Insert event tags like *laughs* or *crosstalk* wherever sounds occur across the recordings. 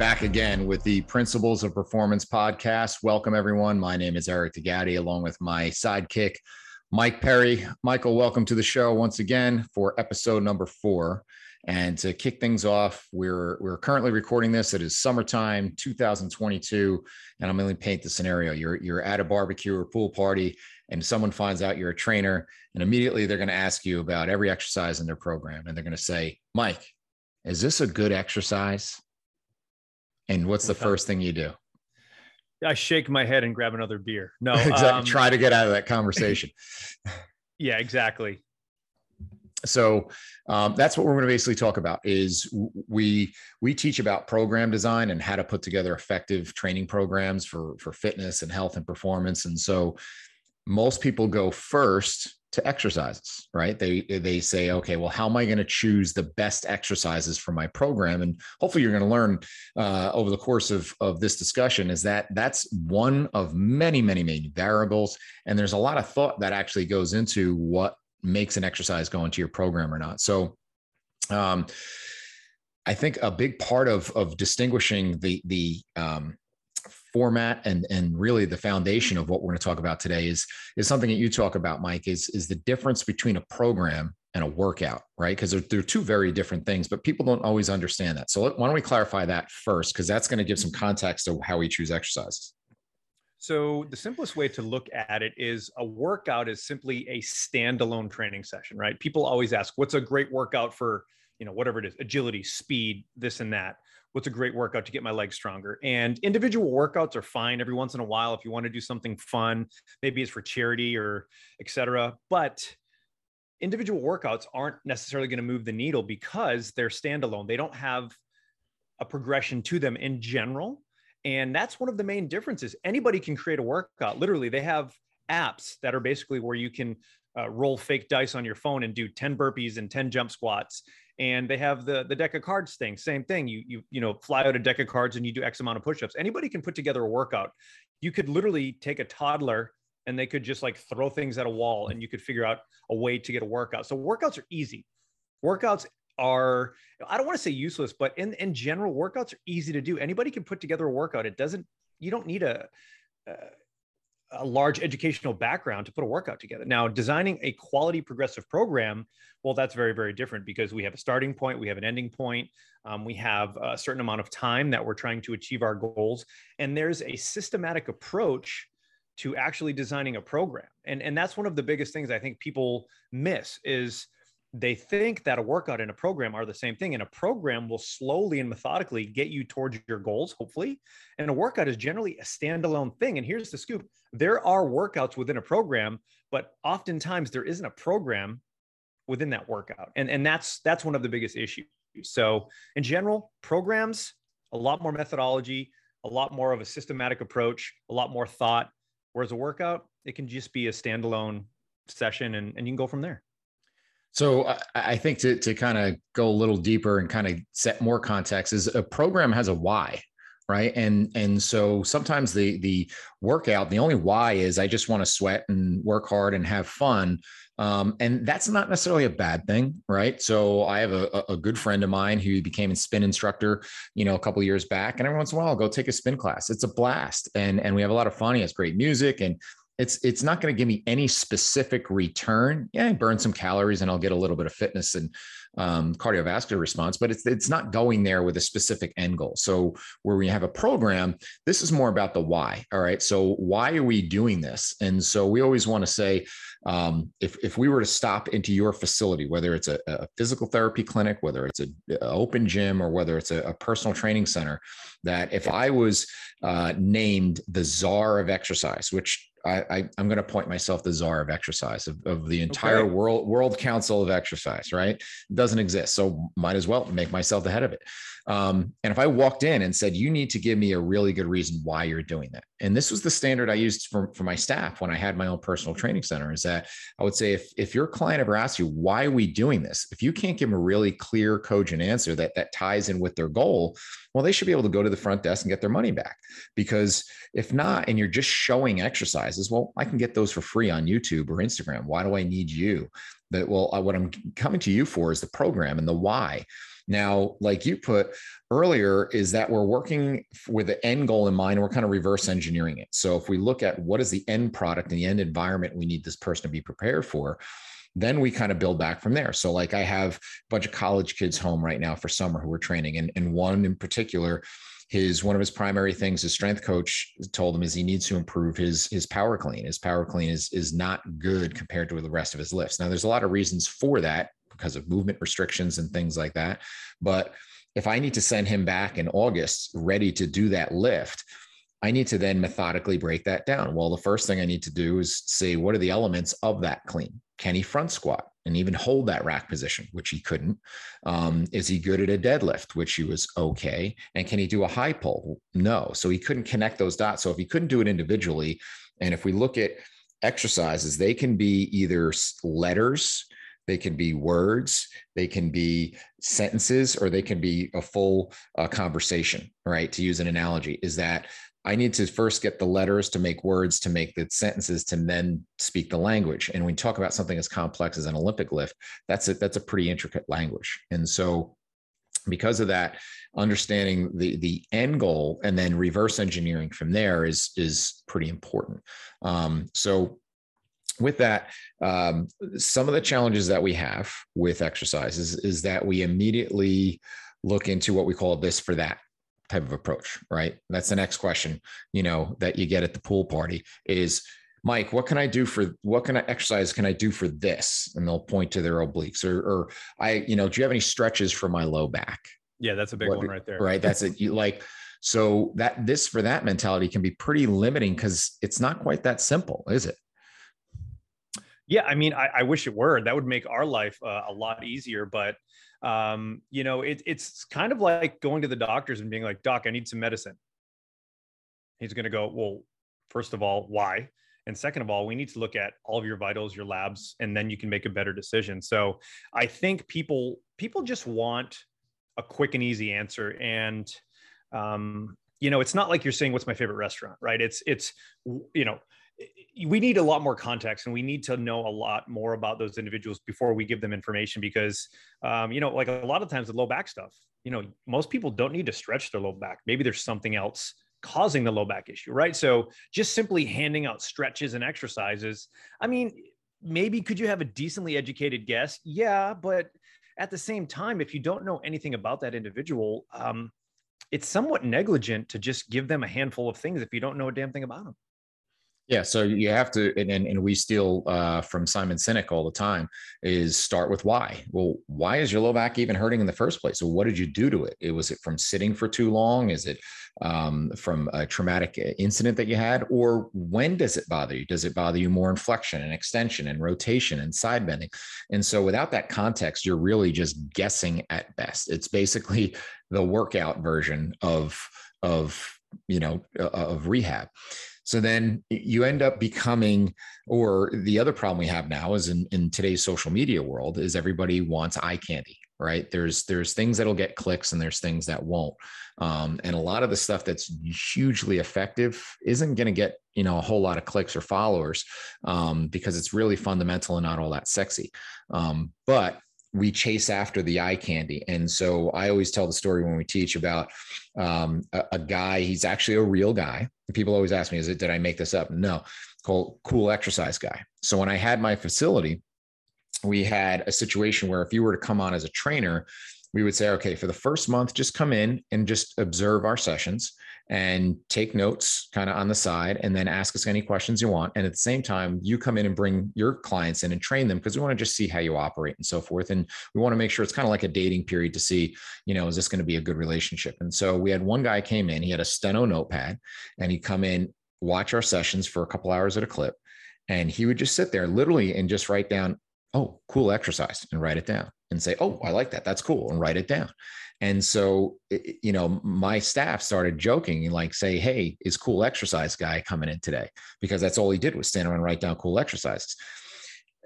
Back again with the Principles of Performance podcast. Welcome, everyone. My name is Eric D'Agati, along with my sidekick, Mike Perry. Michael, welcome to the show once again for episode number four. And to kick things off, we're we're currently recording this. It is summertime 2022, and I'm going to paint the scenario. You're you're at a barbecue or pool party, and someone finds out you're a trainer, and immediately they're going to ask you about every exercise in their program, and they're going to say, "Mike, is this a good exercise?" And what's the first thing you do? I shake my head and grab another beer. No, *laughs* exactly. Um, Try to get out of that *laughs* conversation. yeah, exactly. So um, that's what we're going to basically talk about. Is we we teach about program design and how to put together effective training programs for for fitness and health and performance. And so most people go first to exercises right? They they say okay well how am i going to choose the best exercises for my program? And hopefully you're going to learn uh, over the course of of this discussion is that that's one of many many many variables and there's a lot of thought that actually goes into what makes an exercise go into your program or not. So um I think a big part of of distinguishing the the um, format and and really the foundation of what we're going to talk about today is is something that you talk about mike is is the difference between a program and a workout right? Because they're, they're two very different things but people don't always understand that. So why don't we clarify that first? Because that's going to give some context to how we choose exercises. So the simplest way to look at it is a workout is simply a standalone training session right? People always ask what's a great workout for you know whatever it is agility speed this and that what's a great workout to get my legs stronger. And individual workouts are fine every once in a while if you want to do something fun maybe it's for charity or etc but individual workouts aren't necessarily going to move the needle because they're standalone. They don't have a progression to them in general and that's one of the main differences. Anybody can create a workout. Literally they have apps that are basically where you can uh, roll fake dice on your phone and do 10 burpees and 10 jump squats and they have the the deck of cards thing same thing. You you you know fly out a deck of cards and you do x amount of push-ups. Anybody can put together a workout. You could literally take a toddler and they could just like throw things at a wall and you could figure out a way to get a workout. So workouts are easy. Workouts are i don't want to say useless but in in general workouts are easy to do. Anybody can put together a workout. It doesn't you don't need a, a a large educational background to put a workout together. Now, designing a quality progressive program, well, that's very, very different because we have a starting point, we have an ending point, um, we have a certain amount of time that we're trying to achieve our goals, and there's a systematic approach to actually designing a program. And, and that's one of the biggest things I think people miss is they think that a workout and a program are the same thing and a program will slowly and methodically get you towards your goals hopefully. And a workout is generally a standalone thing. And here's the scoop. There are workouts within a program but oftentimes there isn't a program within that workout. And and that's that's one of the biggest issues. So in general programs a lot more methodology a lot more of a systematic approach a lot more thought. Whereas a workout it can just be a standalone session and, and you can go from there so I think to to kind of go a little deeper and kind of set more context is a program has a why, right? And and so sometimes the the workout, the only why is I just want to sweat and work hard and have fun. Um, and that's not necessarily a bad thing, right? So I have a, a good friend of mine who became a spin instructor, you know, a couple years back, and every once in a while I'll go take a spin class. It's a blast, and and we have a lot of fun. He has great music, and it's it's not going to give me any specific return. Yeah, I burn some calories and I'll get a little bit of fitness and um, cardiovascular response, but it's it's not going there with a specific end goal. So where we have a program, this is more about the why. All right. So why are we doing this? And so we always want to say, um, if if we were to stop into your facility, whether it's a, a physical therapy clinic, whether it's an open gym, or whether it's a, a, personal training center, that if I was uh, named the czar of exercise, which I, I am going to point myself the czar of exercise of, of the entire okay. world world council of exercise. Right, doesn't exist, so might as well make myself the head of it. Um, and if I walked in and said, "You need to give me a really good reason why you're doing that," and this was the standard I used for for my staff when I had my own personal training center, is that I would say, if if your client ever asks you why are we doing this, if you can't give them a really clear, cogent answer that that ties in with their goal, well, they should be able to go to the front desk and get their money back. Because if not, and you're just showing exercises, well, I can get those for free on YouTube or Instagram. Why do I need you? That well, what I'm coming to you for is the program and the why. Now, like you put earlier, is that we're working with the end goal in mind. We're kind of reverse engineering it. So if we look at what is the end product and the end environment we need this person to be prepared for, then we kind of build back from there. So, like, I have a bunch of college kids home right now for summer who are training, and, and one in particular, his one of his primary things his strength coach told him is he needs to improve his his power clean. His power clean is is not good compared to the rest of his lifts. Now, there's a lot of reasons for that because of movement restrictions and things like that, but if I need to send him back in August ready to do that lift, I need to then methodically break that down. Well, the first thing I need to do is say, what are the elements of that clean? Can he front squat and even hold that rack position, which he couldn't? Um, is he good at a deadlift, which he was okay? And can he do a high pull? No. So he couldn't connect those dots. So if he couldn't do it individually, and if we look at exercises, they can be either letters, they can be words, they can be sentences, or they can be a full uh, conversation, right? To use an analogy, is that I need to first get the letters to make words, to make the sentences, to then speak the language. And when you talk about something as complex as an Olympic lift, that's a, that's a pretty intricate language. And so, because of that, understanding the the end goal and then reverse engineering from there is is pretty important. Um, so, with that, um, some of the challenges that we have with exercises is, is that we immediately look into what we call this for that type of approach, right? That's the next question, you know, that you get at the pool party is Mike, what can I do for what can I exercise can I do for this? And they'll point to their obliques or, or I, you know, do you have any stretches for my low back? Yeah, that's a big what, one right there. Right. That's it. You like, so that this for that mentality can be pretty limiting because it's not quite that simple, is it? Yeah, I mean, I, I wish it were. That would make our life uh, a lot easier. But um, you know, it, it's kind of like going to the doctors and being like, Doc, I need some medicine. He's going to go, Well, first of all, why? And second of all, we need to look at all of your vitals, your labs, and then you can make a better decision. So I think people people just want a quick and easy answer. And um, you know, it's not like you're saying what's my favorite restaurant, right? It's it's you know, we need a lot more context and we need to know a lot more about those individuals before we give them information because um, you know like a lot of times the low back stuff you know most people don't need to stretch their low back. Maybe there's something else causing the low back issue right? So just simply handing out stretches and exercises i mean maybe could you have a decently educated guess? Yeah but at the same time if you don't know anything about that individual um, it's somewhat negligent to just give them a handful of things if you don't know a damn thing about them yeah, so you have to, and, and, we steal uh, from Simon Sinek all the time is start with why. Well, why is your low back even hurting in the first place? So what did you do to it? it was it from sitting for too long? Is it um, from a traumatic uh, incident that you had? Or when does it bother you? Does it bother you more in flexion and extension and rotation and side bending? And so without that context, you're really just guessing at best. It's basically the workout version of, of you know, uh, of rehab. So then you end up becoming, or the other problem we have now is in, in today's social media world is everybody wants eye candy, right? There's there's things that'll get clicks and there's things that won't. Um, and a lot of the stuff that's hugely effective isn't going to get you know a whole lot of clicks or followers um, because it's really fundamental and not all that sexy. Um, but we chase after the eye candy. And so I always tell the story when we teach about um, a, a, guy, he's actually a real guy. People always ask me, is it, did I make this up? No, called cool exercise guy. So when I had my facility, we had a situation where if you were to come on as a trainer, we would say, okay, for the first month, just come in and just observe our sessions and take notes kind of on the side and then ask us any questions you want. And at the same time, you come in and bring your clients in and train them because we want to just see how you operate and so forth. And we want to make sure it's kind of like a dating period to see, you know, is this going to be a good relationship? And so we had one guy came in, he had a steno notepad and he'd come in, watch our sessions for a couple hours at a clip. And he would just sit there literally and just write down, oh, cool exercise and write it down and say, oh, I like that. That's cool. And write it down. And so, you know, my staff started joking and like say, Hey, is cool exercise guy coming in today? Because that's all he did was stand around and write down cool exercises.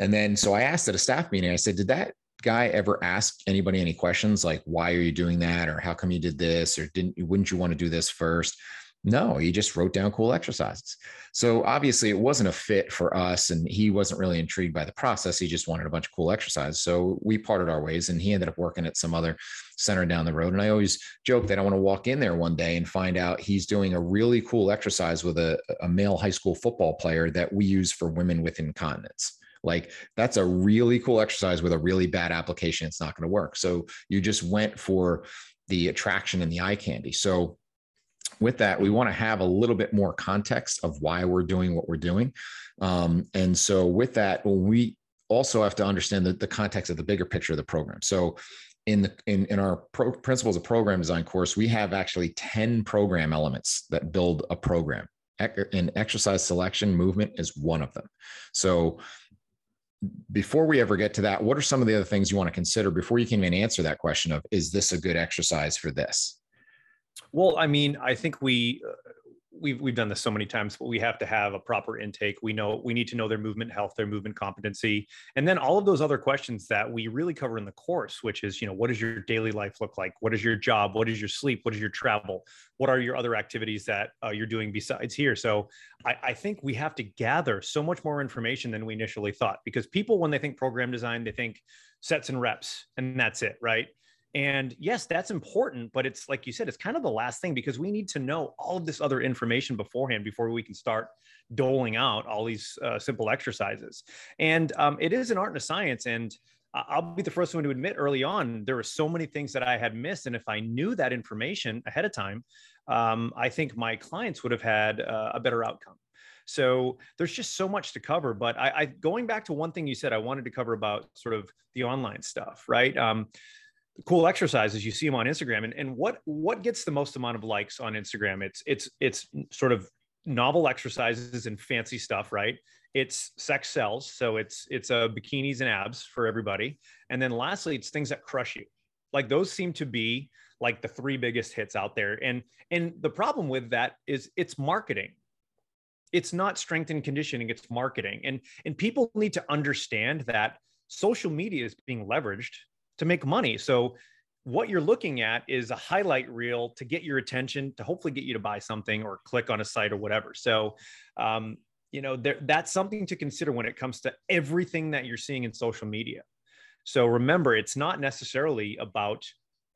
And then, so I asked at a staff meeting, I said, did that guy ever ask anybody any questions like, why are you doing that? Or how come you did this? Or didn't, wouldn't you want to do this first? No, he just wrote down cool exercises. So obviously it wasn't a fit for us and he wasn't really intrigued by the process. He just wanted a bunch of cool exercises. So we parted our ways and he ended up working at some other center down the road. And I always joke that I want to walk in there one day and find out he's doing a really cool exercise with a, a male high school football player that we use for women with incontinence. Like that's a really cool exercise with a really bad application. It's not going to work. So you just went for the attraction and the eye candy. So with that, we want to have a little bit more context of why we're doing what we're doing. Um, and so, with that, we also have to understand the, the context of the bigger picture of the program. So, in the in, in our pro, principles of program design course, we have actually 10 program elements that build a program. And exercise selection movement is one of them. So, before we ever get to that, what are some of the other things you want to consider before you can even answer that question of is this a good exercise for this? Well, I mean, I think we we've we've done this so many times, but we have to have a proper intake. We know we need to know their movement health, their movement competency, and then all of those other questions that we really cover in the course, which is, you know, what does your daily life look like? What is your job? What is your sleep? What is your travel? What are your other activities that uh, you're doing besides here? So I, I think we have to gather so much more information than we initially thought, because people, when they think program design, they think sets and reps, and that's it, right? And yes, that's important, but it's like you said, it's kind of the last thing because we need to know all of this other information beforehand before we can start doling out all these uh, simple exercises. And um, it is an art and a science. And I'll be the first one to admit early on, there were so many things that I had missed. And if I knew that information ahead of time, um, I think my clients would have had uh, a better outcome. So there's just so much to cover. But I, I, going back to one thing you said, I wanted to cover about sort of the online stuff, right? Um, cool exercises you see them on instagram and, and what what gets the most amount of likes on instagram? It's it's it's sort of novel exercises and fancy stuff right? It's sex sells so it's it's uh, bikinis and abs for everybody. And then lastly it's things that crush you. Like those seem to be like the three biggest hits out there and and the problem with that is it's marketing. It's not strength and conditioning it's marketing and and people need to understand that social media is being leveraged to make money. So what you're looking at is a highlight reel to get your attention to hopefully get you to buy something or click on a site or whatever. So, um, you know, there, that's something to consider when it comes to everything that you're seeing in social media. So remember, it's not necessarily about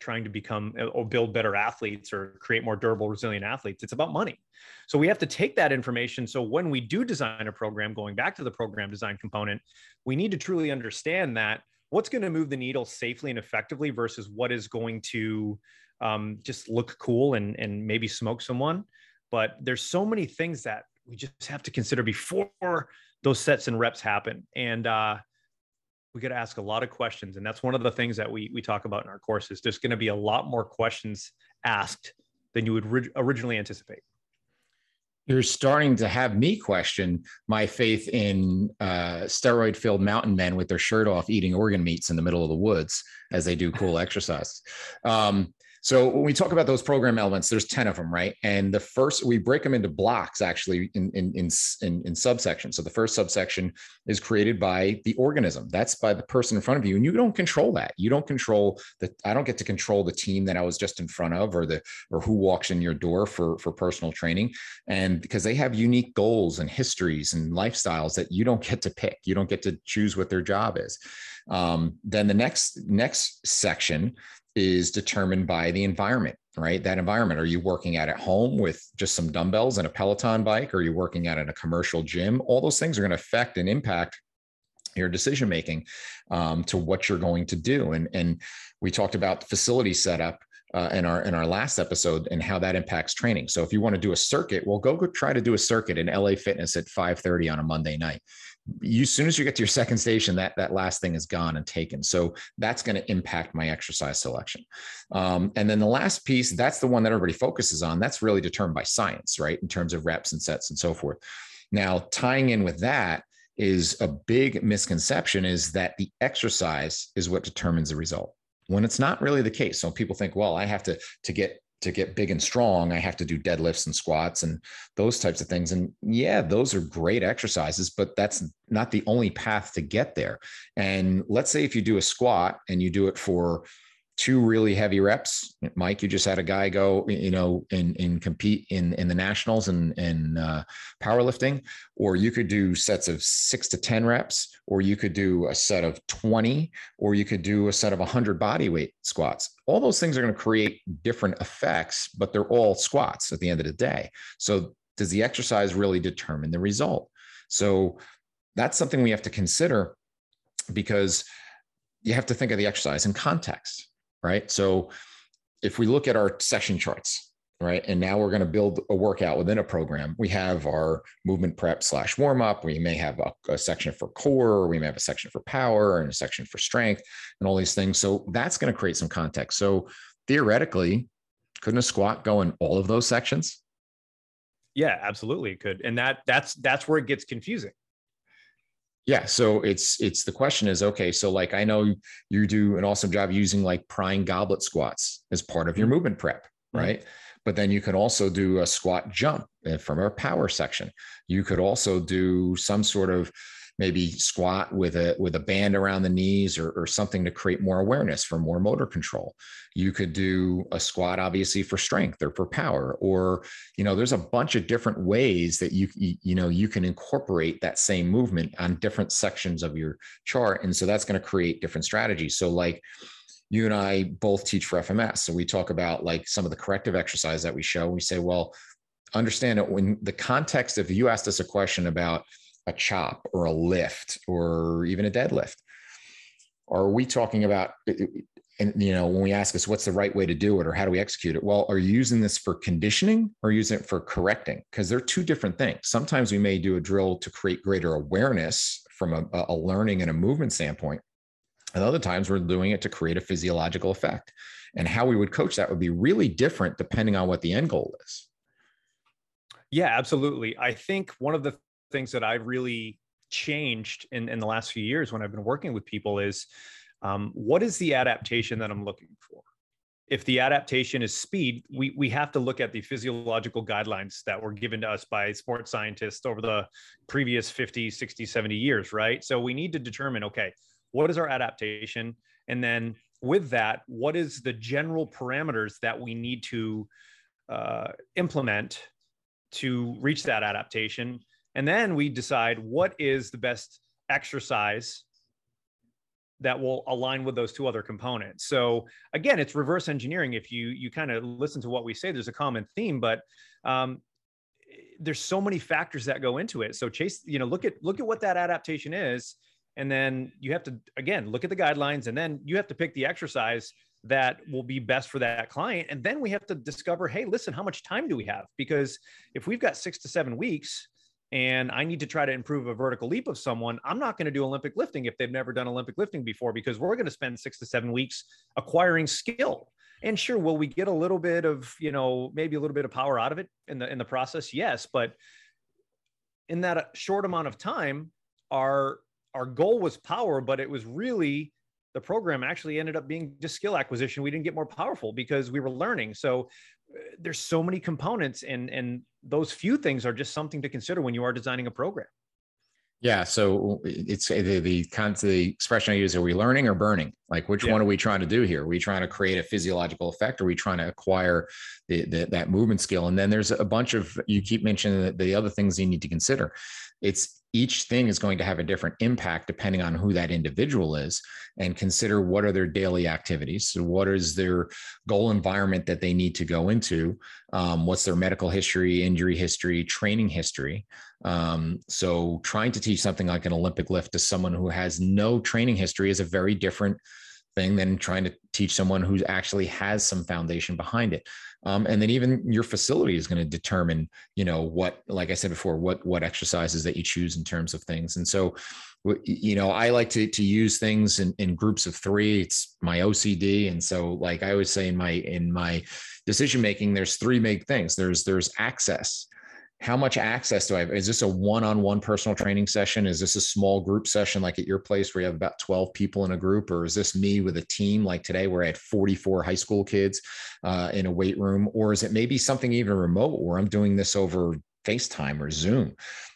trying to become or build better athletes or create more durable, resilient athletes. It's about money. So we have to take that information. So when we do design a program, going back to the program design component, we need to truly understand that what's going to move the needle safely and effectively versus what is going to um, just look cool and and maybe smoke someone. But there's so many things that we just have to consider before those sets and reps happen. And uh, we got to ask a lot of questions. And that's one of the things that we we talk about in our courses. There's going to be a lot more questions asked than you would ri- originally anticipate you're starting to have me question my faith in uh, steroid filled mountain men with their shirt off eating organ meats in the middle of the woods as they do cool *laughs* exercise. Um, so when we talk about those program elements, there's 10 of them, right? And the first, we break them into blocks actually in, in, in, in, in subsections. So the first subsection is created by the organism. That's by the person in front of you. And you don't control that. You don't control the, I don't get to control the team that I was just in front of or the, or who walks in your door for, for personal training. And because they have unique goals and histories and lifestyles that you don't get to pick, you don't get to choose what their job is. Um, then the next, next section is determined by the environment, right? That environment. Are you working out at home with just some dumbbells and a Peloton bike? Are you working out in a commercial gym? All those things are going to affect and impact your decision making um, to what you're going to do and and we talked about facility setup uh, in our in our last episode and how that impacts training. So if you want to do a circuit, well, go go try to do a circuit in LA Fitness at 5:30 on a Monday night. You, as soon as you get to your second station, that that last thing is gone and taken. So that's going to impact my exercise selection. Um, and then the last piece, that's the one that everybody focuses on. That's really determined by science, right? In terms of reps and sets and so forth. Now, tying in with that is a big misconception is that the exercise is what determines the result when it's not really the case. So people think, well, I have to to get to get big and strong, I have to do deadlifts and squats and those types of things. And yeah, those are great exercises, but that's not the only path to get there. And let's say if you do a squat and you do it for two really heavy reps. Mike, you just had a guy go, you know, and and compete in in the nationals and in uh, powerlifting, or you could do sets of six to ten reps, or you could do a set of twenty, or you could do a set of hundred body weight squats. All those things are going to create different effects, but they're all squats at the end of the day. So, does the exercise really determine the result? So, that's something we have to consider because you have to think of the exercise in context right? So if we look at our session charts, right, and now we're going to build a workout within a program, we have our movement prep slash warm up. We may have a, a section for core, we may have a section for power, and a section for strength, and all these things. So that's going to create some context. So theoretically, couldn't a squat go in all of those sections? Yeah, absolutely, it could. And that that's that's where it gets confusing yeah so it's it's the question is okay so like i know you do an awesome job using like prying goblet squats as part of your mm-hmm. movement prep mm-hmm. right mm-hmm. but then you can also do a squat jump eh, from our power section you could also do some sort of maybe squat with a with a band around the knees or, or something to create more awareness for more motor control you could do a squat obviously for strength or for power or you know there's a bunch of different ways that you you know you can incorporate that same movement on different sections of your chart and so that's going to create different strategies so like you and I both teach for FMS. So we talk about like some of the corrective exercise that we show. We say, well, understand that when the context of you asked us a question about a chop or a lift or even a deadlift? Are we talking about, and you know, when we ask us what's the right way to do it or how do we execute it? Well, are you using this for conditioning or using it for correcting? Because they're two different things. Sometimes we may do a drill to create greater awareness from a, a learning and a movement standpoint. And other times we're doing it to create a physiological effect. And how we would coach that would be really different depending on what the end goal is. Yeah, absolutely. I think one of the things that I've really changed in, in the last few years when I've been working with people is um, what is the adaptation that I'm looking for? If the adaptation is speed, we, we have to look at the physiological guidelines that were given to us by sports scientists over the previous 50, 60, 70 years, right? So we need to determine okay, what is our adaptation? And then with that, what is the general parameters that we need to uh, implement to reach that adaptation? And then we decide what is the best exercise that will align with those two other components. So again, it's reverse engineering. If you you kind of listen to what we say, there's a common theme, but um, there's so many factors that go into it. So chase, you know, look at look at what that adaptation is, and then you have to again look at the guidelines, and then you have to pick the exercise that will be best for that client. And then we have to discover, hey, listen, how much time do we have? Because if we've got six to seven weeks, and I need to try to improve a vertical leap of someone, I'm not going to do Olympic lifting if they've never done Olympic lifting before because we're going to spend six to seven weeks acquiring skill. And sure, will we get a little bit of, you know, maybe a little bit of power out of it in the in the process? Yes, but in that uh, short amount of time, our our goal was power, but it was really the program actually ended up being just skill acquisition. We didn't get more powerful because we were learning. So there's so many components and and those few things are just something to consider when you are designing a program. Yeah so it's the the, the expression i use are we learning or burning? Like which yeah. one are we trying to do here? Are we trying to create a physiological effect? Or are we trying to acquire the, the, that movement skill? And then there's a bunch of you keep mentioning the, the other things you need to consider. It's each thing is going to have a different impact depending on who that individual is and consider what are their daily activities. So what is their goal environment that they need to go into? Um, what's their medical history injury history training history? Um, so trying to teach something like an olympic lift to someone who has no training history is a very different thing than trying to teach someone who actually has some foundation behind it um, and then even your facility is going to determine you know what like i said before what what exercises that you choose in terms of things. And so you know i like to to use things in, in groups of three. It's my ocd and so like i always say in my in my decision making there's three big things. There's there's access how much access do I have? Is this a one-on-one personal training session? Is this a small group session like at your place where you have about 12 people in a group? Or is this me with a team like today where I had 44 high school kids uh, in a weight room? Or is it maybe something even remote where I'm doing this over FaceTime or Zoom?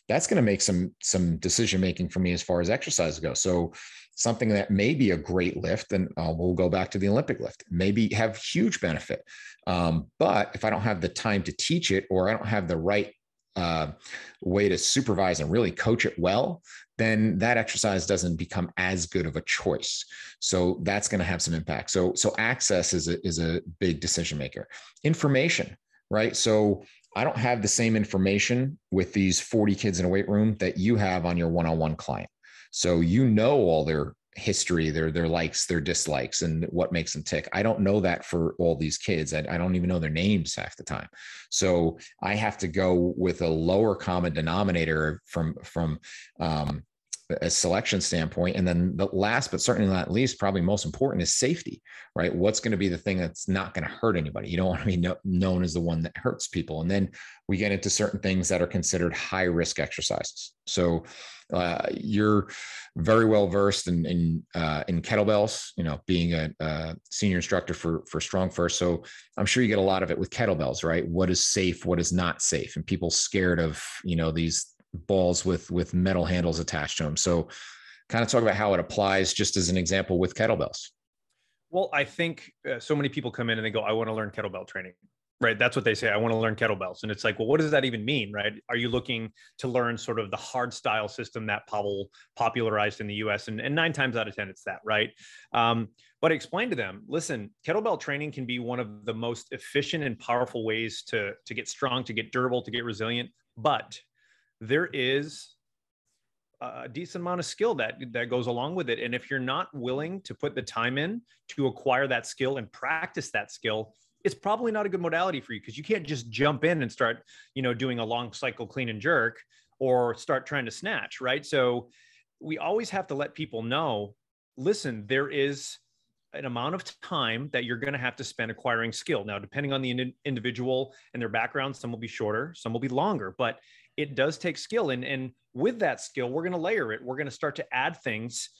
That's going to make some some decision making for me as far as exercise goes. So something that may be a great lift, and uh, we'll go back to the Olympic lift, maybe have huge benefit. Um, but if I don't have the time to teach it or I don't have the right uh, way to supervise and really coach it well, then that exercise doesn't become as good of a choice. So that's going to have some impact. So so access is a, is a big decision maker. Information, right? So I don't have the same information with these 40 kids in a weight room that you have on your one-on-one client. So you know all their history, their their likes, their dislikes, and what makes them tick. I don't know that for all these kids. I, I, don't even know their names half the time. So I have to go with a lower common denominator from from um, a selection standpoint. And then the last, but certainly not least, probably most important is safety, right? What's going to be the thing that's not going to hurt anybody? You don't want to be no, known as the one that hurts people. And then we get into certain things that are considered high risk exercises. So uh, you're very well versed in in, uh, in kettlebells. You know, being a, a, senior instructor for for StrongFirst, so I'm sure you get a lot of it with kettlebells, right? What is safe? What is not safe? And people scared of you know these balls with with metal handles attached to them. So, kind of talk about how it applies, just as an example with kettlebells. Well, I think uh, so many people come in and they go, "I want to learn kettlebell training." Right, that's what they say. I want to learn kettlebells, and it's like, well, what does that even mean, right? Are you looking to learn sort of the hard style system that Pavel popularized in the U.S. and, and nine times out of ten, it's that, right? Um, but explain to them, listen, kettlebell training can be one of the most efficient and powerful ways to to get strong, to get durable, to get resilient. But there is a decent amount of skill that that goes along with it. And if you're not willing to put the time in to acquire that skill and practice that skill it's probably not a good modality for you because you can't just jump in and start you know doing a long cycle clean and jerk or start trying to snatch right? So we always have to let people know listen there is an amount of time that you're going to have to spend acquiring skill. Now depending on the in- individual and their background some will be shorter some will be longer but it does take skill. And, and with that skill, we're going to layer it. We're going to start to add things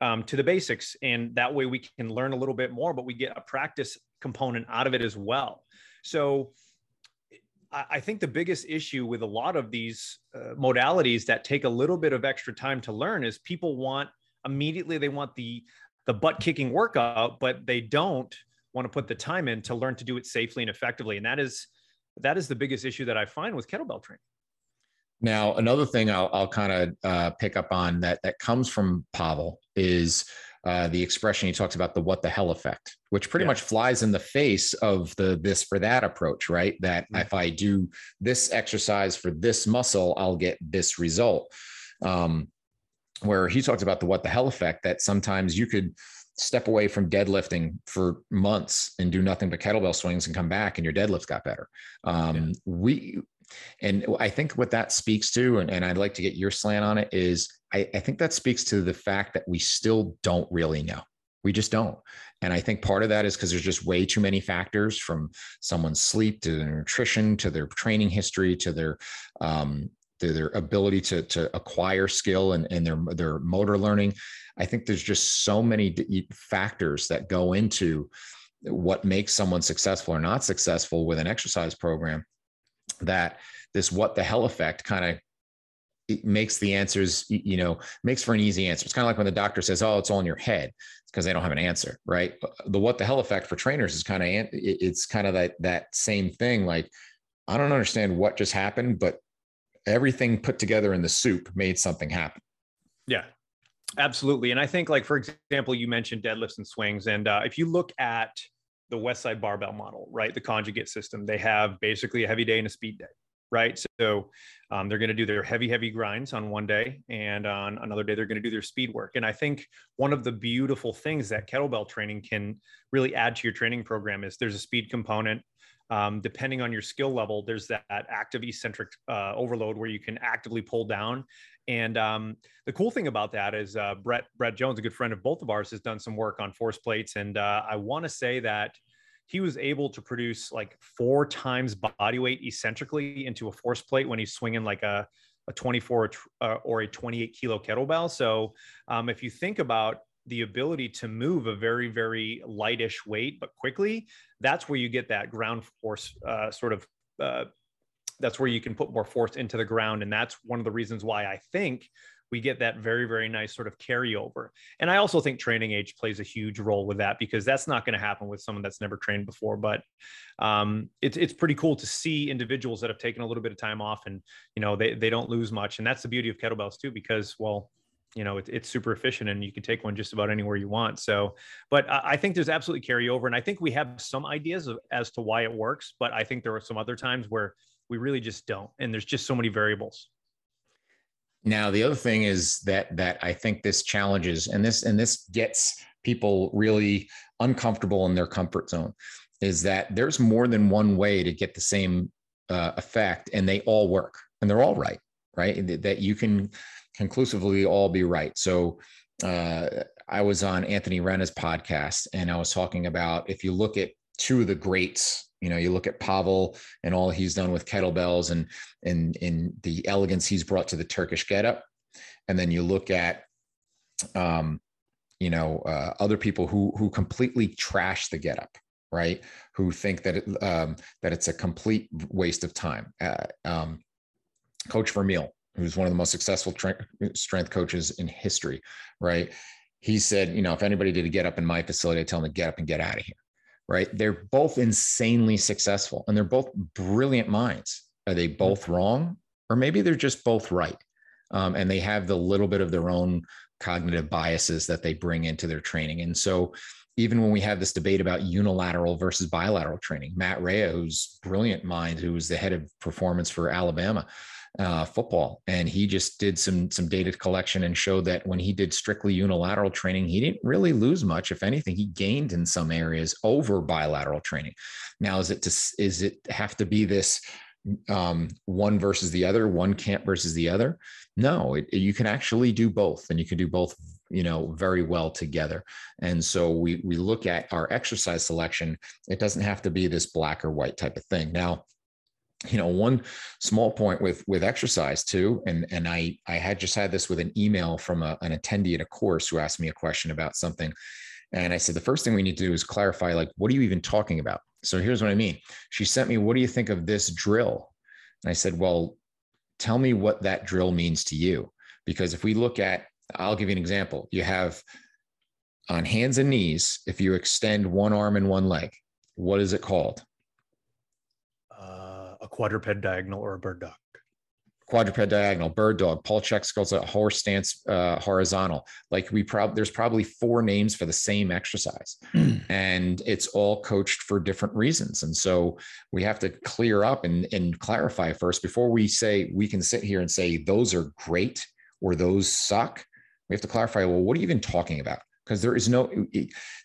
um, to the basics. And that way we can learn a little bit more, but we get a practice component out of it as well. So I, think the biggest issue with a lot of these uh, modalities that take a little bit of extra time to learn is people want immediately, they want the, the butt kicking workout, but they don't want to put the time in to learn to do it safely and effectively. And that is, that is the biggest issue that I find with kettlebell training. Now, another thing I'll, I'll kind of uh, pick up on that that comes from Pavel is uh, the expression he talks about the "what the hell" effect, which pretty yeah. much flies in the face of the this for that approach, right? That mm-hmm. if I do this exercise for this muscle, I'll get this result. Um, where he talks about the "what the hell" effect, that sometimes you could step away from deadlifting for months and do nothing but kettlebell swings and come back and your deadlifts got better. Um, yeah. We and I think what that speaks to, and, and I'd like to get your slant on it, is I, I think that speaks to the fact that we still don't really know. We just don't. And I think part of that is because there's just way too many factors from someone's sleep to their nutrition to their training history to their um, to their ability to to acquire skill and, and their their motor learning. I think there's just so many factors that go into what makes someone successful or not successful with an exercise program that this what the hell effect kind of it makes the answers, you know, makes for an easy answer. It's kind of like when the doctor says, "Oh, it's all in your head," it's because they don't have an answer, right? The what the hell effect for trainers is kind of it's kind of that that same thing. Like, I don't understand what just happened, but everything put together in the soup made something happen. Yeah, absolutely. And I think, like for example, you mentioned deadlifts and swings, and uh, if you look at the Westside barbell model, right, the conjugate system, they have basically a heavy day and a speed day, right? So um, they're going to do their heavy, heavy grinds on one day, and on another day they're going to do their speed work. And I think one of the beautiful things that kettlebell training can really add to your training program is there's a speed component um, depending on your skill level, there's that active eccentric uh, overload where you can actively pull down. And um, the cool thing about that is uh, Brett Brett Jones, a good friend of both of ours, has done some work on force plates, and uh, I want to say that he was able to produce like four times body weight eccentrically into a force plate when he's swinging like a a 24 uh, or a 28 kilo kettlebell. So um, if you think about the ability to move a very very lightish weight but quickly that's where you get that ground force uh, sort of uh, that's where you can put more force into the ground and that's one of the reasons why i think we get that very very nice sort of carryover. And i also think training age plays a huge role with that because that's not going to happen with someone that's never trained before but um, it's, it's pretty cool to see individuals that have taken a little bit of time off and you know they, they don't lose much and that's the beauty of kettlebells too because well you know it, it's super efficient and you can take one just about anywhere you want so but i think there's absolutely carryover and i think we have some ideas of, as to why it works but i think there are some other times where we really just don't and there's just so many variables now the other thing is that that i think this challenges and this and this gets people really uncomfortable in their comfort zone is that there's more than one way to get the same uh, effect and they all work and they're all right right that you can conclusively all be right. So uh, I was on Anthony Renna's podcast and I was talking about if you look at two of the greats, you know, you look at Pavel and all he's done with kettlebells and and the elegance he's brought to the Turkish getup, and then you look at um, you know, uh, other people who who completely trash the getup, right? Who think that it, um, that it's a complete waste of time. Uh, um, Coach Vermeil, who's one of the most successful tra- strength coaches in history, right? He said, you know, if anybody did a get up in my facility, I tell them to get up and get out of here, right? They're both insanely successful and they're both brilliant minds. Are they mm-hmm. both wrong? Or maybe they're just both right. Um, and they have the little bit of their own cognitive biases that they bring into their training. And so, even when we have this debate about unilateral versus bilateral training, Matt Rhea, who's brilliant mind, who was the head of performance for Alabama, uh, football, and he just did some some data collection and showed that when he did strictly unilateral training, he didn't really lose much. If anything, he gained in some areas over bilateral training. Now, is it to is it have to be this um, one versus the other, one camp versus the other? No, it, you can actually do both, and you can do both you know very well together and so we we look at our exercise selection it doesn't have to be this black or white type of thing now you know one small point with with exercise too and and i i had just had this with an email from a, an attendee at a course who asked me a question about something. And i said the first thing we need to do is clarify like what are you even talking about? So here's what i mean. She sent me what do you think of this drill? And i said well tell me what that drill means to you. Because if we look at i'll give you an example. You have on hands and knees if you extend one arm and one leg what is it called a quadruped diagonal or a bird dog. Quadruped diagonal, bird dog. Paul Chek calls it horse stance uh, horizontal. Like we probably there's probably four names for the same exercise, and it's all coached for different reasons. And so we have to clear up and, and clarify first before we say we can sit here and say those are great or those suck. We have to clarify. Well, what are you even talking about? because there is no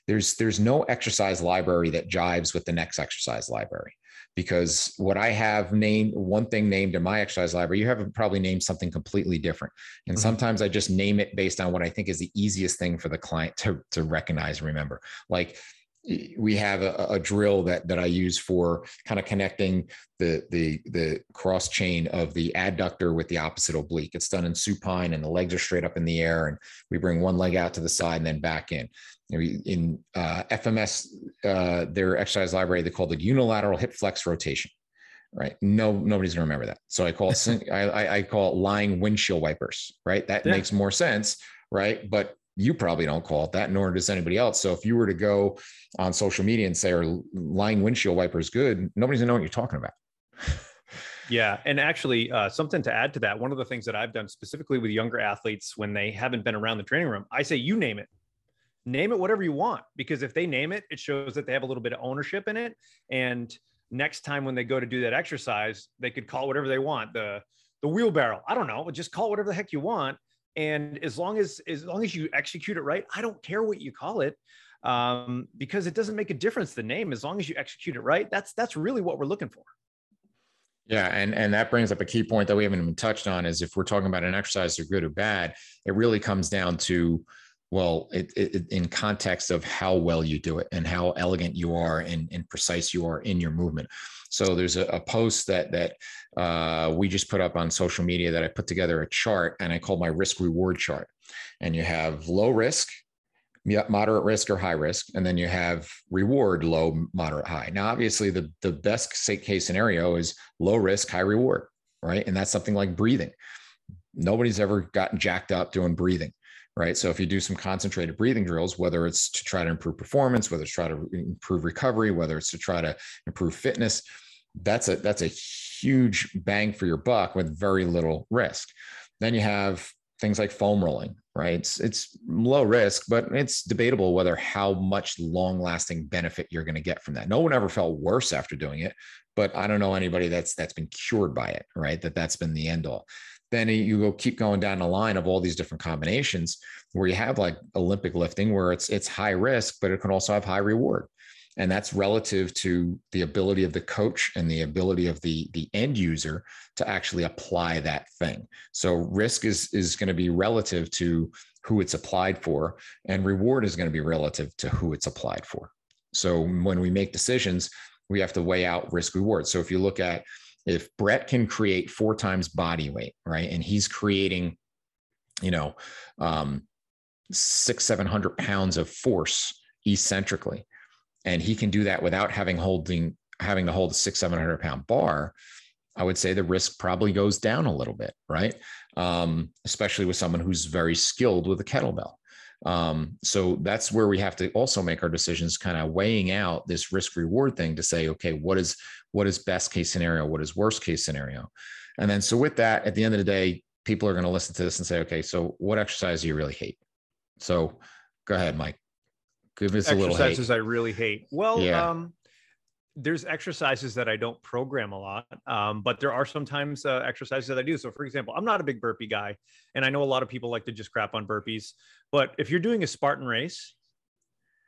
there's there's no exercise library that jives with the next exercise library because what I have named one thing named in my exercise library, you have probably named something completely different. And mm-hmm. sometimes I just name it based on what I think is the easiest thing for the client to, to recognize and remember. Like we have a, a, drill that that I use for kind of connecting the the the cross chain of the adductor with the opposite oblique. It's done in supine, and the legs are straight up in the air, and we bring one leg out to the side and then back in in uh, FMS, uh, their exercise library, they call it unilateral hip flex rotation. Right? No, nobody's gonna remember that. So I call it *laughs* I, I call it lying windshield wipers. Right? That yeah. makes more sense. Right? But you probably don't call it that, nor does anybody else. So if you were to go on social media and say, "Are lying windshield wipers good?" Nobody's gonna know what you're talking about. Yeah, and actually, uh, something to add to that. One of the things that I've done specifically with younger athletes when they haven't been around the training room, I say, "You name it." Name it whatever you want, because if they name it, it shows that they have a little bit of ownership in it. And next time when they go to do that exercise, they could call whatever they want. The the wheelbarrow. I don't know, just call whatever the heck you want. And as long as as long as you execute it right, I don't care what you call it, um, because it doesn't make a difference. The name, as long as you execute it right, that's that's really what we're looking for. Yeah, and and that brings up a key point that we haven't even touched on is if we're talking about an exercise or good or bad, it really comes down to well, it, it, in context of how well you do it and how elegant you are and, and precise you are in your movement. So there's a, a post that that uh, we just put up on social media that I put together a chart and I call my risk reward chart. And you have low risk, moderate risk or high risk, and then you have reward low, moderate, high. Now, obviously, the the best case scenario is low risk, high reward, right? And that's something like breathing. Nobody's ever gotten jacked up doing breathing right? So if you do some concentrated breathing drills, whether it's to try to improve performance, whether it's try to improve recovery, whether it's to try to improve fitness, that's a that's a huge bang for your buck with very little risk. Then you have things like foam rolling, right? It's, it's low risk, but it's debatable whether how much long lasting benefit you're going to get from that. No one ever felt worse after doing it, but I don't know anybody that's that's been cured by it, right? That that's been the end all then you go keep going down the line of all these different combinations where you have like Olympic lifting where it's it's high risk, but it can also have high reward. And that's relative to the ability of the coach and the ability of the, the end user to actually apply that thing. So risk is, is going to be relative to who it's applied for, and reward is going to be relative to who it's applied for. So when we make decisions, we have to weigh out risk reward. So if you look at if Brett can create four times body weight, right, and he's creating, you know, um, six, 700 pounds of force eccentrically, and he can do that without having holding, having to hold a six, 700 pound bar, I would say the risk probably goes down a little bit, right? Um, especially with someone who's very skilled with a kettlebell. Um, so that's where we have to also make our decisions, kind of weighing out this risk reward thing to say, okay, what is what is best case scenario, what is worst case scenario, and then so with that, at the end of the day, people are going to listen to this and say, okay, so what exercise do you really hate? So go ahead, Mike. Give us a little exercises I really hate. Well, yeah. um, there's exercises that I don't program a lot, um, but there are sometimes uh, exercises that I do. So, for example, I'm not a big burpee guy, and I know a lot of people like to just crap on burpees. But if you're doing a Spartan race,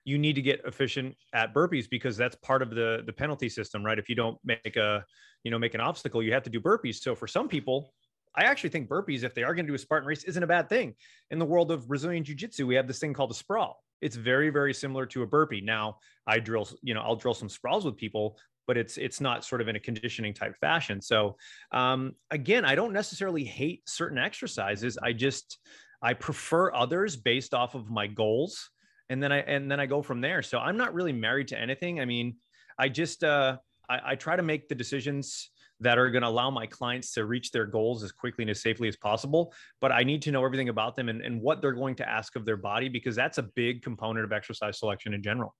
you need to get efficient at burpees because that's part of the the penalty system, right? If you don't make a you know make an obstacle, you have to do burpees. So for some people, I actually think burpees, if they are going to do a Spartan race, isn't a bad thing. In the world of Brazilian Jiu Jitsu, we have this thing called a sprawl it's very very similar to a burpee. Now i drill you know i'll drill some sprawls with people but it's it's not sort of in a conditioning type fashion. So um, again i don't necessarily hate certain exercises. I just i prefer others based off of my goals and then i and then i go from there. So i'm not really married to anything. I mean i just uh, I, I try to make the decisions that are going to allow my clients to reach their goals as quickly and as safely as possible. But I need to know everything about them and, and what they're going to ask of their body because that's a big component of exercise selection in general.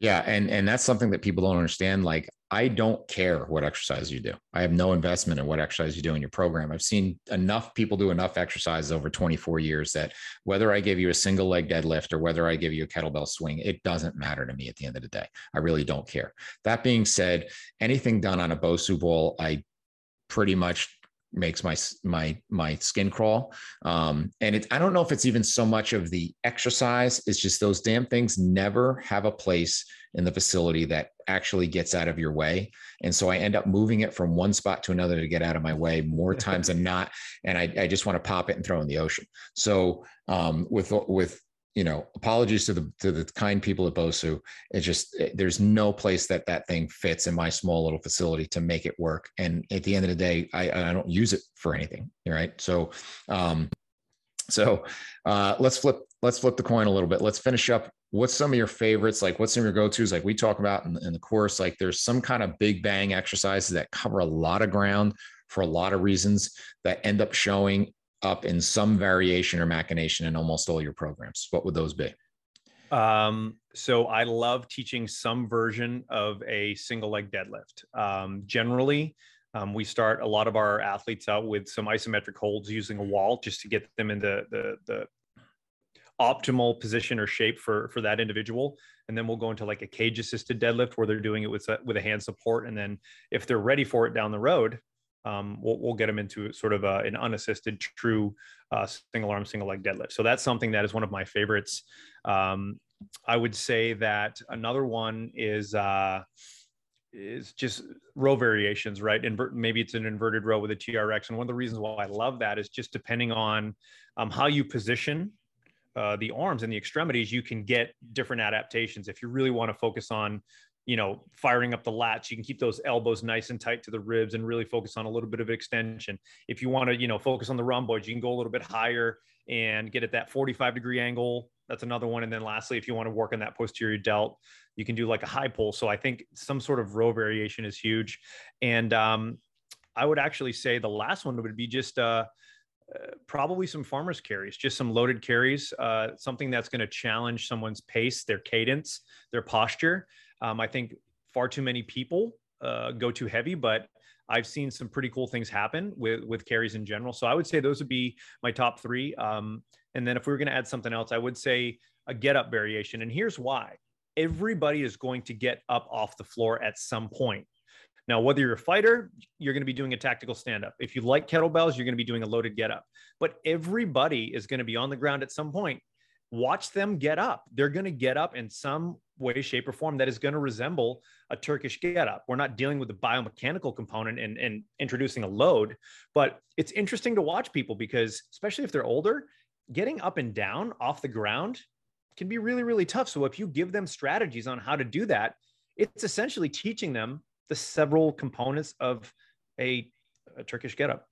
Yeah, and and that's something that people don't understand. Like, I don't care what exercise you do. I have no investment in what exercise you do in your program. I've seen enough people do enough exercises over 24 years that whether I give you a single leg deadlift or whether I give you a kettlebell swing, it doesn't matter to me at the end of the day. I really don't care. That being said, anything done on a Bosu ball, I pretty much makes my my my skin crawl. Um and it i don't know if it's even so much of the exercise it's just those damn things never have a place in the facility that actually gets out of your way. And so i end up moving it from one spot to another to get out of my way more *laughs* times than not. And i, I just want to pop it and throw in the ocean. So um with with you know, apologies to the to the kind people at Bosu. It's just it, there's no place that that thing fits in my small little facility to make it work. And at the end of the day, I, I don't use it for anything. Right. So, um, so uh, let's flip let's flip the coin a little bit. Let's finish up. What's some of your favorites? Like, what's some of your go-tos? Like we talk about in, in the course. Like, there's some kind of big bang exercises that cover a lot of ground for a lot of reasons that end up showing up in some variation or machination in almost all your programs? What would those be? Um, so I love teaching some version of a single leg deadlift. Um, generally, Um, we start a lot of our athletes out with some isometric holds using a wall just to get them in the, the, optimal position or shape for for that individual and then we'll go into like a cage assisted deadlift where they're doing it with a, with a hand support and then if they're ready for it down the road um, we'll, we'll get them into sort of a, an unassisted true uh, single arm single leg deadlift so that's something that is one of my favorites um, i would say that another one is uh, is just row variations, right? Invert, maybe it's an inverted row with a TRX. And one of the reasons why I love that is just depending on um, how you position uh, the arms and the extremities, you can get different adaptations. If you really want to focus on, you know, firing up the lats, you can keep those elbows nice and tight to the ribs and really focus on a little bit of extension. If you want to, you know, focus on the rhomboids, you can go a little bit higher and get at that 45 degree angle. That's another one. And then lastly, if you want to work on that posterior delt, you can do like a high pull. So I think some sort of row variation is huge. And um, I would actually say the last one would be just uh, uh, probably some farmers carries, just some loaded carries, uh, something that's going to challenge someone's pace, their cadence, their posture. Um, I think far too many people uh, go too heavy, but I've seen some pretty cool things happen with with carries in general. So I would say those would be my top three. Um, and then if we were going to add something else, I would say a get up variation. And here's why: everybody is going to get up off the floor at some point. Now, whether you're a fighter, you're going to be doing a tactical stand up. If you like kettlebells, you're going to be doing a loaded get up. But everybody is going to be on the ground at some point. Watch them get up. They're going to get up in some way, shape, or form that is going to resemble a Turkish get up. We're not dealing with the biomechanical component and, and introducing a load, but it's interesting to watch people because, especially if they're older, getting up and down off the ground can be really, really tough. So if you give them strategies on how to do that, it's essentially teaching them the several components of a, a Turkish getup.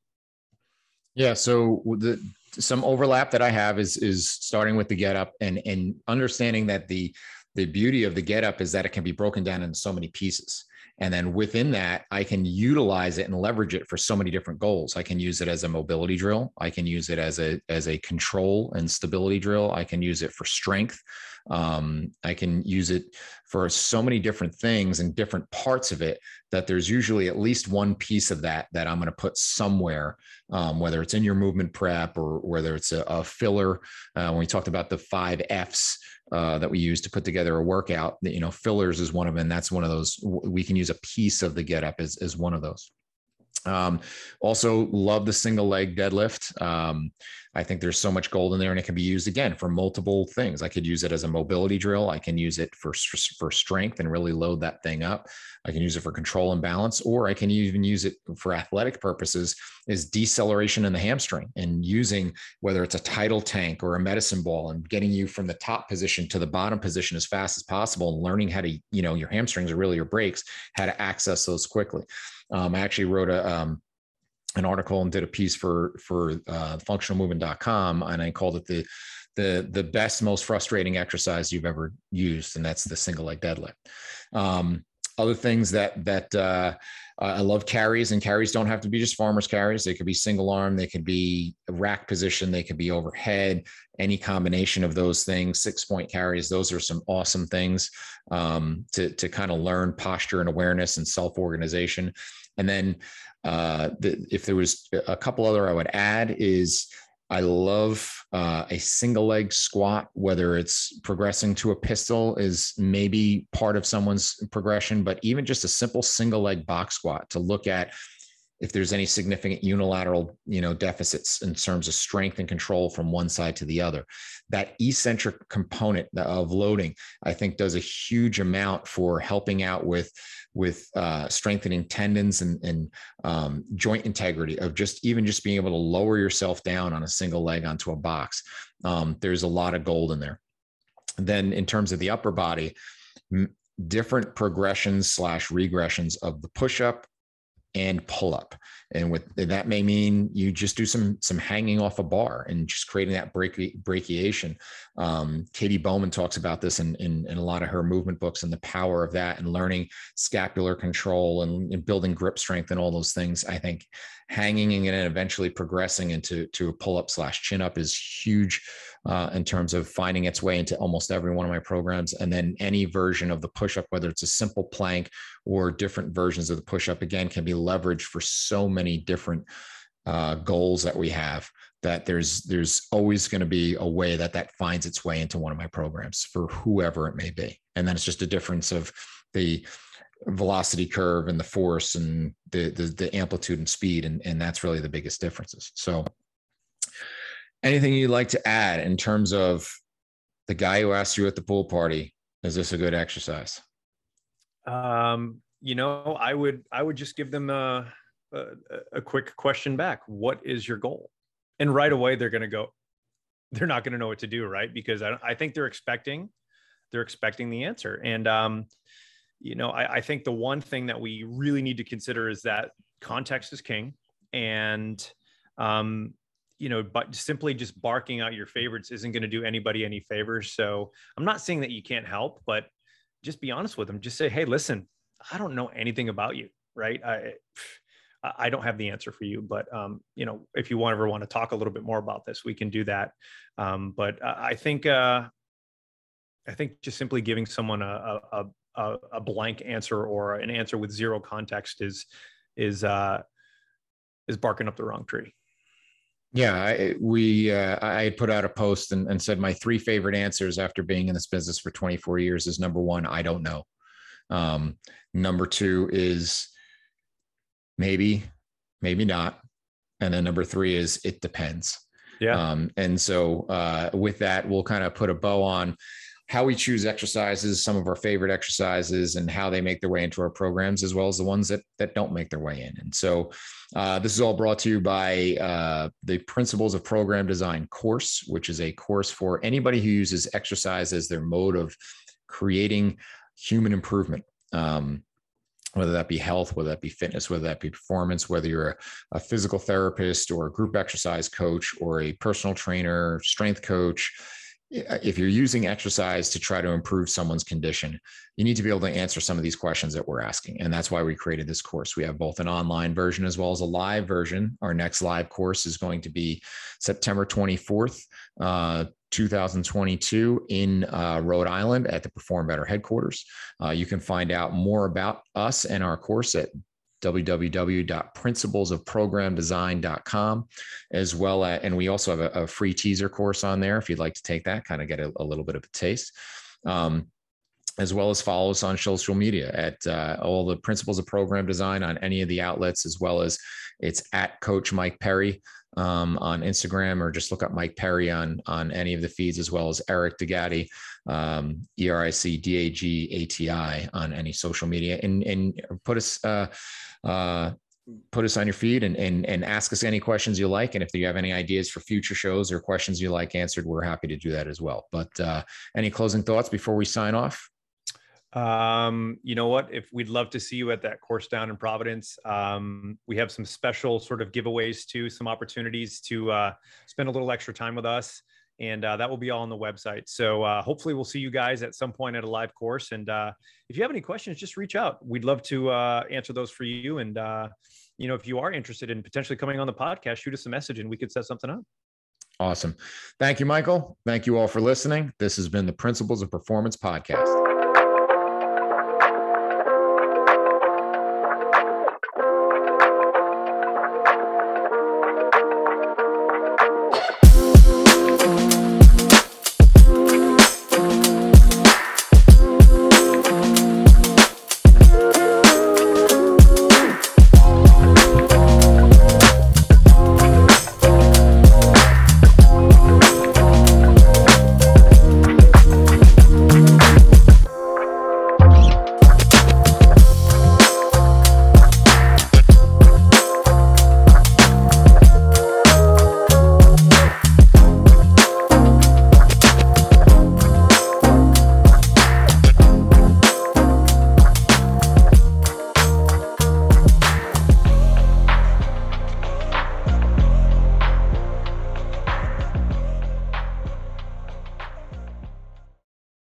Yeah. So the some overlap that I have is is starting with the getup and and understanding that the the beauty of the getup is that it can be broken down into so many pieces. And then within that, I can utilize it and leverage it for so many different goals. I can use it as a mobility drill. I can use it as a as a control and stability drill. I can use it for strength. Um, I can use it for so many different things and different parts of it that there's usually at least one piece of that that I'm going to put somewhere, um, whether it's in your movement prep or whether it's a, a filler. Uh, when we talked about the five F's uh, that we use to put together a workout, you know, fillers is one of them. That's one of those. We can use a piece of the get up as, as one of those. Um, also, love the single leg deadlift. Um, I think there's so much gold in there, and it can be used again for multiple things. I could use it as a mobility drill. I can use it for for strength and really load that thing up. I can use it for control and balance, or I can even use it for athletic purposes. Is deceleration in the hamstring and using whether it's a tidal tank or a medicine ball and getting you from the top position to the bottom position as fast as possible, and learning how to you know your hamstrings are really your brakes, how to access those quickly. Um, I actually wrote a um, an article and did a piece for for uh, functionalmovement.com, and I called it the the the best, most frustrating exercise you've ever used, and that's the single leg deadlift. Um, other things that that uh, I love carries, and carries don't have to be just farmers carries. They could be single arm, they could be rack position, they could be overhead. Any combination of those things, six point carries. Those are some awesome things um, to to kind of learn posture and awareness and self organization. And then uh, the, if there was a couple other I would add is I love uh, a single leg squat, whether it's progressing to a pistol is maybe part of someone's progression, but even just a simple single leg box squat to look at if there's any significant unilateral you know deficits in terms of strength and control from one side to the other. That eccentric component of loading i think does a huge amount for helping out with with uh, strengthening tendons and, and um, joint integrity of just even just being able to lower yourself down on a single leg onto a box. Um, there's a lot of gold in there. Then in terms of the upper body different progressions slash regressions of the push up and pull up. and with that may mean you just do some some hanging off a bar and just creating that brachiation um, katy bowman talks about this in, in, in a lot of her movement books and the power of that and learning scapular control and, and building grip strength and all those things i think hanging and then eventually progressing into to a pull up slash chin up is huge uh, in terms of finding its way into almost every one of my programs. And then any version of the push up, whether it's a simple plank or different versions of the push up, again, can be leveraged for so many different uh, goals that we have that there's there's always going to be a way that that finds its way into one of my programs for whoever it may be and then it's just a difference of the velocity curve and the force and the the, the amplitude and speed and, and that's really the biggest differences. So anything you'd like to add in terms of the guy who asked you at the pool party is this a good exercise? Um you know i would i would just give them a a, a quick question back. What is your goal? And right away they're going to go they're not going to know what to do right? Because I, I think they're expecting they're expecting the answer. And um you know, I, I think the one thing that we really need to consider is that context is king. And, um, you know, but simply just barking out your favorites isn't going to do anybody any favors. So I'm not saying that you can't help, but just be honest with them. Just say, hey, listen, I don't know anything about you, right? I, I don't have the answer for you, but um, you know, if you ever want to talk a little bit more about this, we can do that. Um, but I think uh, I think just simply giving someone a, a, a, a blank answer or an answer with zero context is is uh, is barking up the wrong tree. Yeah, I, we uh, I had put out a post and, and, said my three favorite answers after being in this business for 24 years is number one, I don't know. Um, number two is maybe, maybe not, and then number three is it depends. Yeah. Um, and so uh, with that, we'll kind of put a bow on how we choose exercises, some of our favorite exercises, and how they make their way into our programs, as well as the ones that that don't make their way in. And so, uh, this is all brought to you by uh, the Principles of Program Design course, which is a course for anybody who uses exercise as their mode of creating human improvement. Um, whether that be health, whether that be fitness, whether that be performance, whether you're a, a, physical therapist or a group exercise coach or a personal trainer, strength coach, if you're using exercise to try to improve someone's condition, you need to be able to answer some of these questions that we're asking. And that's why we created this course. We have both an online version as well as a live version. Our next live course is going to be September 24th, uh, 2022 in uh, Rhode Island at the Perform Better headquarters. Uh, you can find out more about us and our course at www.principlesofprogramdesign.com as well as, and we also have a, a, free teaser course on there if you'd like to take that kind of get a, a little bit of a taste. Um, as well as follow us on social media at uh, all the principles of program design on any of the outlets as well as it's at coach mike perry um, on Instagram or just look up Mike Perry on on any of the feeds as well as Eric D'Agati, um, E R I C D A G A T I on any social media. And and put us uh, uh, put us on your feed and, and and ask us any questions you like. And if you have any ideas for future shows or questions you like answered we're happy to do that as well. But uh, any closing thoughts before we sign off um, you know what? If we'd love to see you at that course down in Providence, um, we have some special sort of giveaways too, some opportunities to uh, spend a little extra time with us, and uh, that will be all on the website. So uh, hopefully, we'll see you guys at some point at a live course. And uh, if you have any questions, just reach out. We'd love to uh, answer those for you. And uh, you know, if you are interested in potentially coming on the podcast, shoot us a message, and we could set something up. Awesome. Thank you, Michael. Thank you all for listening. This has been the Principles of Performance podcast.